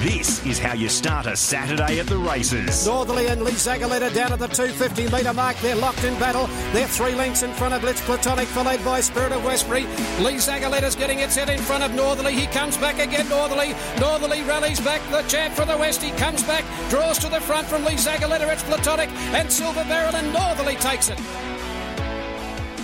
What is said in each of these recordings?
This is how you start a Saturday at the races. Northerly and Le Zagaletta down at the 250 metre mark. They're locked in battle. They're three lengths in front of Blitz Platonic, followed by Spirit of Westbury. Le Zagaletta's getting its head in front of Northerly. He comes back again, Northerly. Northerly rallies back. The champ for the West. He comes back, draws to the front from Le Zagaletta. It's Platonic and Silver Barrel, and Northerly takes it.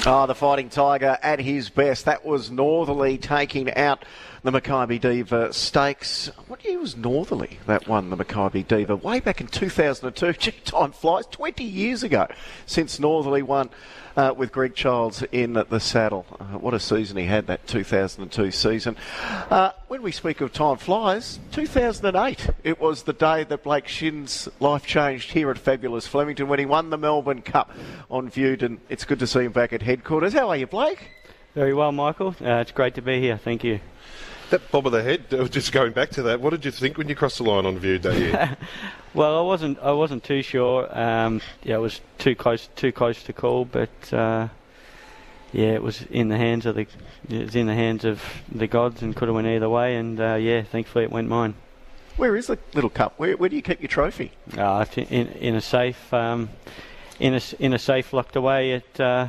Oh, the Fighting Tiger at his best. That was Northerly taking out the Makybe Diva Stakes. What year was Northerly that won the Makybe Diva? Way back in 2002. Gee, time flies. 20 years ago since Northerly won uh, with Greg Childs in the saddle. Uh, what a season he had that 2002 season. Uh, when we speak of time flies, 2008, it was the day that Blake Shinn's life changed here at Fabulous Flemington when he won the Melbourne Cup on Viewed, and it's good to see him back at headquarters. How are you, Blake? Very well, Michael. Uh, it's great to be here. Thank you. That bob of the head, uh, just going back to that, what did you think when you crossed the line on Viewed that year? well, I wasn't, I wasn't too sure. Um, yeah, it was too close, too close to call, but uh, yeah, it was in the hands of the, it was in the hands of the gods, and could have went either way. And uh, yeah, thankfully it went mine. Where is the little cup? Where, where do you keep your trophy? Uh, in, in a safe, um, in a in a safe locked away at, uh,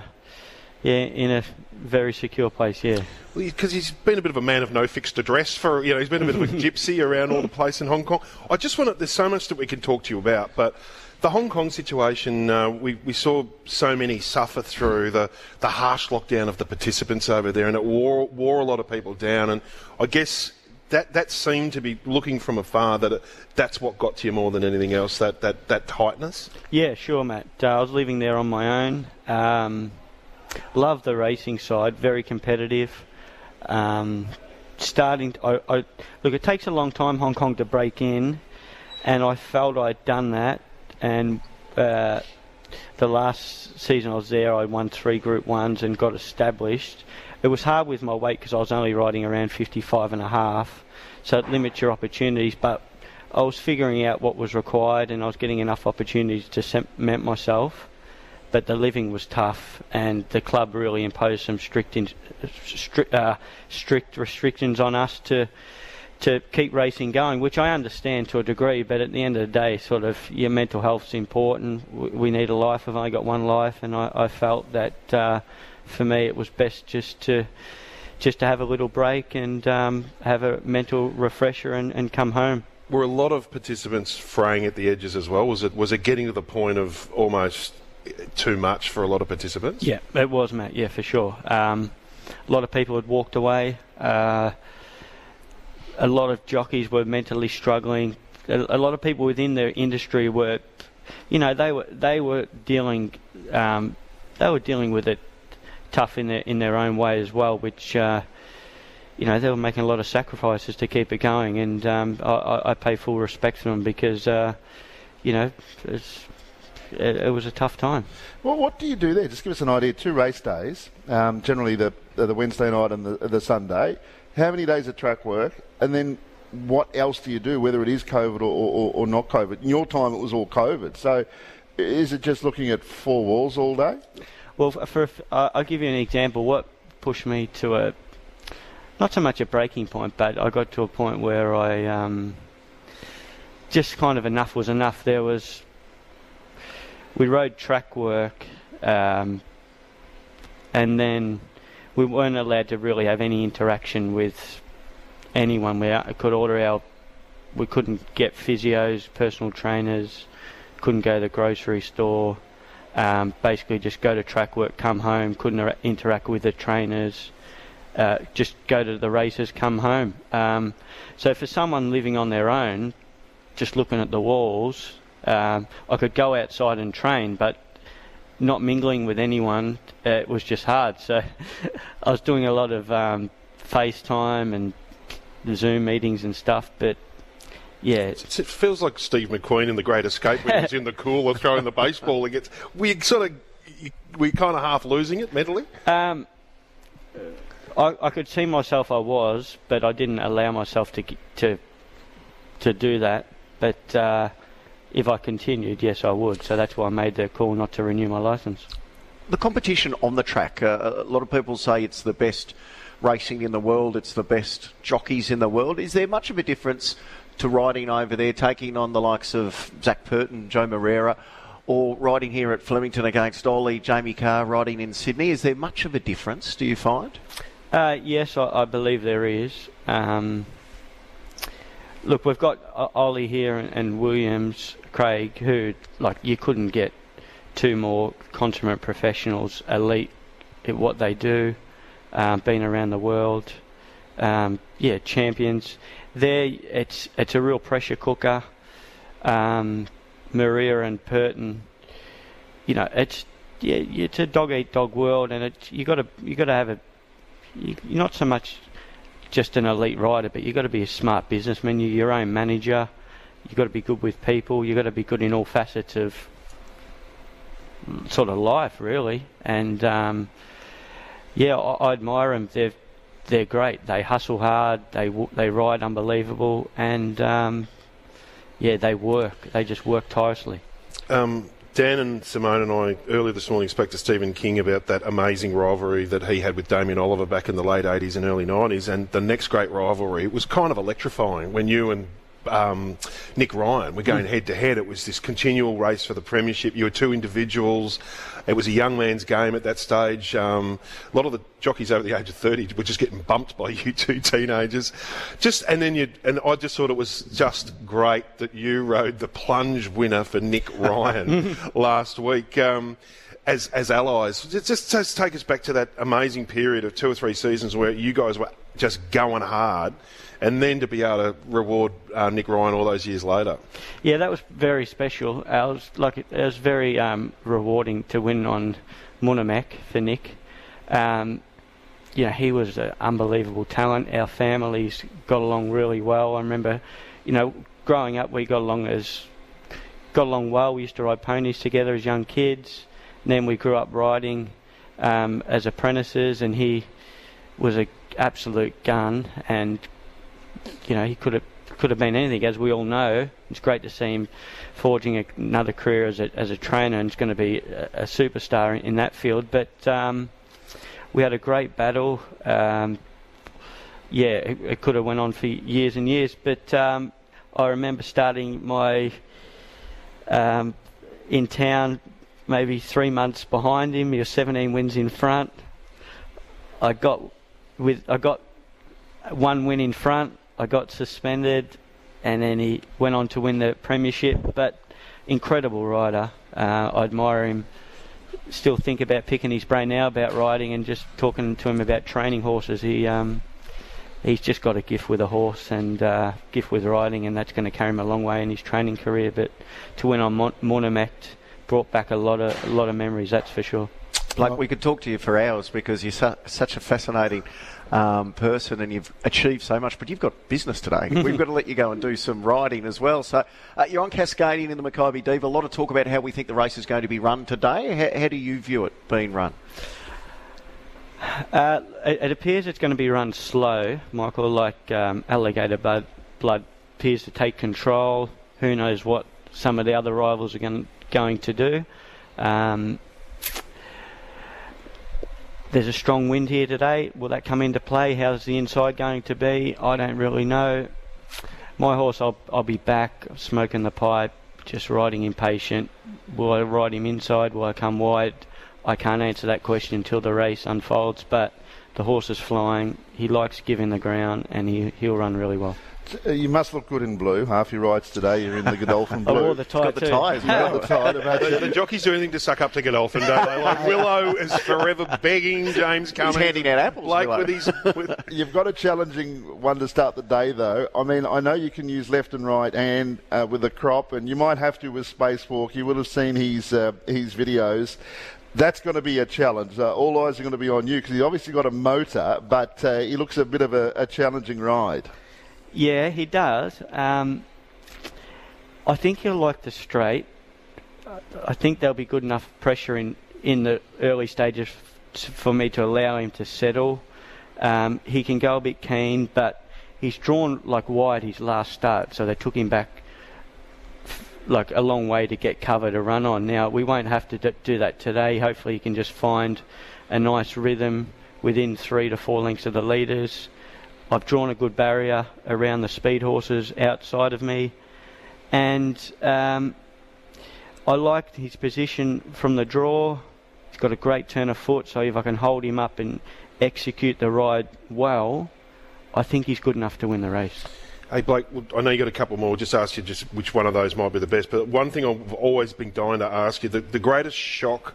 yeah, in a very secure place. Yeah because he's been a bit of a man of no fixed address for you know he's been a bit of a gypsy around all the place in Hong Kong. I just want to, there's so much that we can talk to you about, but the Hong Kong situation, uh, we, we saw so many suffer through the, the harsh lockdown of the participants over there, and it wore, wore a lot of people down. And I guess that, that seemed to be looking from afar that it, that's what got to you more than anything else, that, that, that tightness. Yeah, sure, Matt. Uh, I was living there on my own. Um, love the racing side, very competitive. Um, starting, to, I, I, look, it takes a long time Hong Kong to break in, and I felt I'd done that. And uh, the last season I was there, I won three Group Ones and got established. It was hard with my weight because I was only riding around 55 and a half, so it limits your opportunities. But I was figuring out what was required, and I was getting enough opportunities to cement myself but the living was tough, and the club really imposed some strict in, strict, uh, strict restrictions on us to to keep racing going, which I understand to a degree. But at the end of the day, sort of your mental health's important. We need a life. I've only got one life, and I, I felt that uh, for me it was best just to just to have a little break and um, have a mental refresher and, and come home were a lot of participants fraying at the edges as well? Was it was it getting to the point of almost too much for a lot of participants? Yeah, it was, Matt. Yeah, for sure. Um, a lot of people had walked away. Uh, a lot of jockeys were mentally struggling. A, a, lot of people within the industry were, you know, they were they were dealing, um, they were dealing with it tough in their in their own way as well, which. Uh, you know they were making a lot of sacrifices to keep it going, and um, I, I, pay full respect to them because uh, you know it's it, it, was a tough time. Well, what do you do there? Just give us an idea. Two race days, um, generally the the Wednesday night and the, the Sunday. How many days of track work, and then what else do you do, whether it is COVID or, or, or not COVID? In your time, it was all COVID. So, is it just looking at four walls all day? Well, for, for uh, I'll give you an example. What pushed me to a not so much a breaking point, but I got to a point where I um, just kind of enough was enough. There was we rode track work, um, and then we weren't allowed to really have any interaction with anyone. We could order our, we couldn't get physios, personal trainers, couldn't go to the grocery store. Um, basically, just go to track work, come home, couldn't interact with the trainers. Uh, just go to the races, come home. Um, so for someone living on their own, just looking at the walls, um, I could go outside and train, but not mingling with anyone, uh, it was just hard. So I was doing a lot of um, FaceTime and Zoom meetings and stuff, but yeah. It feels like Steve McQueen in The Great Escape when he's in the cooler throwing the baseball. Gets, we sort of, we kind of half losing it mentally? Um, I, I, could see myself I was, but I didn't allow myself to to to do that. But uh, if I continued, yes, I would. So that's why I made the call not to renew my licence. The competition on the track, uh, a lot of people say it's the best racing in the world, it's the best jockeys in the world. Is there much of a difference to riding over there, taking on the likes of Zac Purton, Joao Moreira, or riding here at Flemington against Ollie, Jamie Kah riding in Sydney? Is there much of a difference, do you find? Uh, yes, I, I, believe there is. Um, look, we've got Ollie here and, and, Williams, Craig, who like you couldn't get two more consummate professionals, elite at what they do, um, been around the world, um, yeah, champions. There, it's it's a real pressure cooker. Um, Moreira and Purton, you know, it's yeah, it's a dog eat dog world, and it's you got to you got to have a you, you're not so much just an elite rider, but you've got to be a smart businessman. You're your own manager. You've got to be good with people. You've got to be good in all facets of sort of life, really. And um, yeah, I, I, admire them. They're they're great. They hustle hard. They they ride unbelievable, and um, yeah, they work. They just work tirelessly. Um, Dan and Simone and I earlier this morning spoke to Stephen King about that amazing rivalry that he had with Damien Oliver back in the late 80s and early 90s. And the next great rivalry, it was kind of electrifying when you and um, Nick Ryan We're going head to head. It was this continual race for the premiership. You were two individuals. It was a young man's game at that stage. Um, a lot of the jockeys over the age of 30 were just getting bumped by you two teenagers. Just and then you and I just thought it was just great that you rode the plunge winner for Nick Ryan last week. Um, as, as allies, just, just take us back to that amazing period of two or three seasons where you guys were just going hard and then to be able to reward uh, Nick Ryan all those years later. Yeah, that was very special. I was like, it was very um, rewarding to win on Munhamek for Nick. Um, you know, he was an unbelievable talent. Our families got along really well. I remember, you know, growing up, we got along as got along well. We used to ride ponies together as young kids. Then we grew up riding um, as apprentices, and he was an absolute gun and you know, he could have could have been anything, as we all know. It's great to see him forging a, another career as a, as a trainer, and he's going to be a, a superstar in, in, that field. But um, we had a great battle. Um, yeah, it, it, could have went on for years and years. But um, I remember starting my um, in town, maybe three months behind him. He was 17 wins in front. I got with I got one win in front I got suspended, and then he went on to win the premiership. But incredible rider. Uh, I admire him. Still think about picking his brain now about riding and just talking to him about training horses. He um, he's just got a gift with a horse and uh, gift with riding, and that's going to carry him a long way in his training career. But to win on Mon- brought back a lot of a lot of memories. That's for sure. Like we could talk to you for hours because you're su- such a fascinating um, person and you've achieved so much, but you've got business today. We've got to let you go and do some riding as well. So uh, you're on Cascadian in the Makybe Diva. A lot of talk about how we think the race is going to be run today. How, how do you view it being run? Uh, it, it, appears it's going to be run slow, Michael, like um, Alligator Blood, blood appears to take control. Who knows what some of the other rivals are going, going to do. Um, there's a strong wind here today. Will that come into play? How's the inside going to be? I don't really know. My horse, I'll, I'll be back smoking the pipe, just riding impatient. Will I ride him inside? Will I come wide? I can't answer that question until the race unfolds, but the horse is flying. He likes giving the ground, and he, he'll run really well. Uh, you must look good in blue. Half your rides today, you're in the Godolphin blue. I wore the tie the ties, yeah. the, tie the, the, jockeys do anything to suck up to Godolphin, don't they? Like Willow is forever begging James Cummings. He's handing out apples. Like with his, with You've got a challenging one to start the day, though. I mean, I know you can use left and right hand uh, with the crop, and you might have to with Spacewalk. You would have seen his uh, his videos that's going to be a challenge. Uh, all eyes are going to be on you because he's obviously got a motor, but uh, he looks a bit of a, a challenging ride. Yeah, he does. Um, I think he'll like the straight. I think there'll be good enough pressure in, in the early stages for me to allow him to settle. Um, he can go a bit keen, but he's drawn like wide his last start, so they took him back like a long way to get cover to run on. Now we won't have to do that today. Hopefully, he can just find a nice rhythm within three to four lengths of the leaders I've drawn a good barrier around the speed horses outside of me, and um, I liked his position from the draw. He's got a great turn of foot, so if I can hold him up and execute the ride well, I think he's good enough to win the race. Hey Blake, I know you got a couple more. I'll just ask you just which one of those might be the best. But one thing I've always been dying to ask you: the, the greatest shock,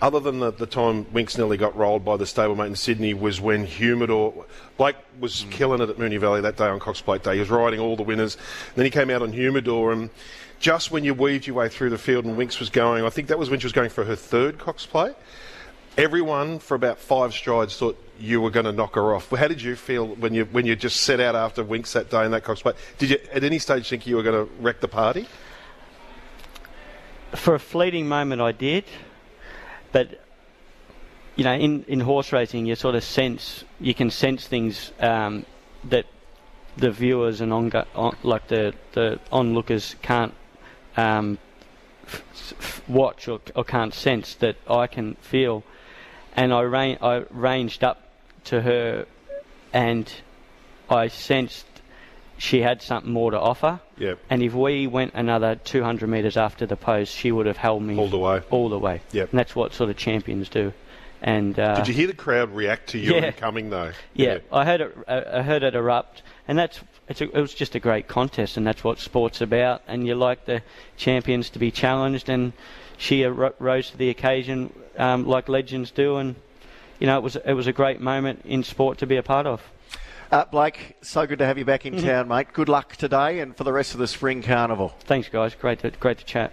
other than the, the time Winx nearly got rolled by the stablemate in Sydney, was when Humidor Blake was mm. killing it at Moonee Valley that day on Cox Plate Day. He was riding all the winners. Then he came out on Humidor and. Just when you weaved your way through the field and Winx was going, I think that was when she was going for her third Cox Plate everyone for about five strides thought you were going to knock her off. How did you feel when you when you just set out after Winx that day in that Cox Plate? Did you at any stage think you were going to wreck the party? For a fleeting moment, I did, but you know, in, in horse racing, you sort of sense you can sense things um, that the viewers and on, on, like the the onlookers can't um, watch or, or can't sense that I can feel. And I, ran, I ranged up to her and I sensed she had something more to offer. Yep. And if we went another 200 metres after the post, she would have held me all the way. All the way. Yep. And that's what sort of champions do. And uh, did you hear the crowd react to you yeah. coming though? Yeah, yeah, I heard it. I heard it erupt, and that's a, it was just a great contest, and that's what sport's about. And you like the champions to be challenged, and she rose to the occasion um, like legends do, and you know it was it was a great moment in sport to be a part of. Uh, Blake, so good to have you back in mm-hmm. town, mate. Good luck today and for the rest of the spring carnival. Thanks, guys. Great to great to chat.